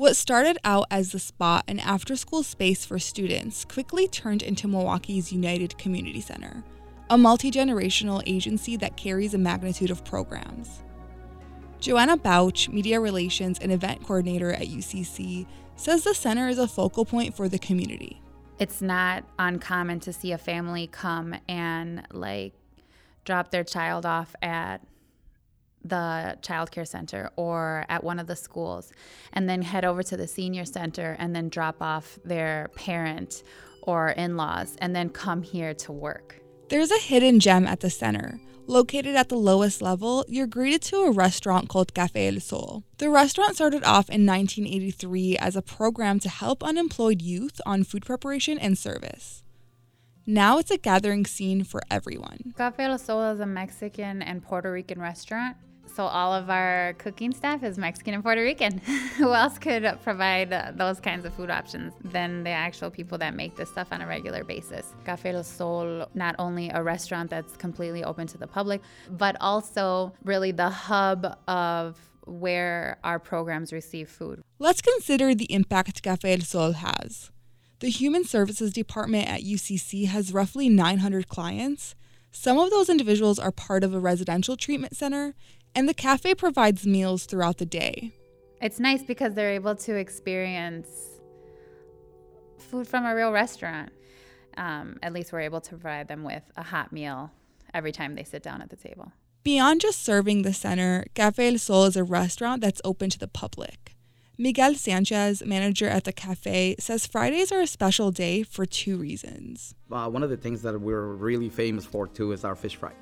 What started out as the spot and after school space for students quickly turned into Milwaukee's United Community Center, a multi generational agency that carries a magnitude of programs. Joanna Bouch, Media Relations and Event Coordinator at UCC, says the center is a focal point for the community. It's not uncommon to see a family come and like drop their child off at the child care center or at one of the schools and then head over to the senior center and then drop off their parent or in-laws and then come here to work. There's a hidden gem at the center Located at the lowest level, you're greeted to a restaurant called Café El Sol. The restaurant started off in 1983 as a program to help unemployed youth on food preparation and service. Now it's a gathering scene for everyone. Café El Sol is a Mexican and Puerto Rican restaurant so all of our cooking staff is Mexican and Puerto Rican. Who else could provide uh, those kinds of food options than the actual people that make this stuff on a regular basis? Café del Sol, not only a restaurant that's completely open to the public, but also really the hub of where our programs receive food. Let's consider the impact Café del Sol has. The Human Services Department at UCC has roughly 900 clients. Some of those individuals are part of a residential treatment center, and the cafe provides meals throughout the day. It's nice because they're able to experience food from a real restaurant. Um, at least we're able to provide them with a hot meal every time they sit down at the table. Beyond just serving the center, Café El Sol is a restaurant that's open to the public. Miguel Sanchez, manager at the cafe, says Fridays are a special day for two reasons. Uh, one of the things that we're really famous for, too, is our fish fry.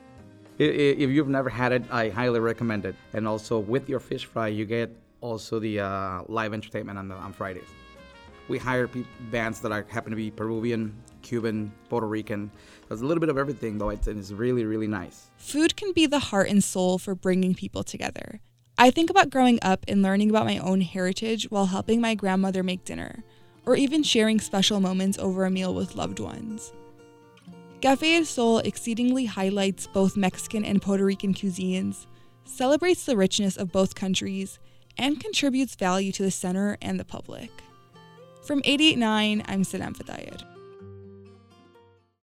If you've never had it, I highly recommend it. And also with your fish fry, you get also the uh, live entertainment on, the, on Fridays. We hire pe- bands that are, happen to be Peruvian, Cuban, Puerto Rican. There's a little bit of everything, though. It's, it's really, really nice. Food can be the heart and soul for bringing people together. I think about growing up and learning about my own heritage while helping my grandmother make dinner, or even sharing special moments over a meal with loved ones. Café El Sol exceedingly highlights both Mexican and Puerto Rican cuisines, celebrates the richness of both countries, and contributes value to the center and the public. From 889, I'm Salam Fatayed.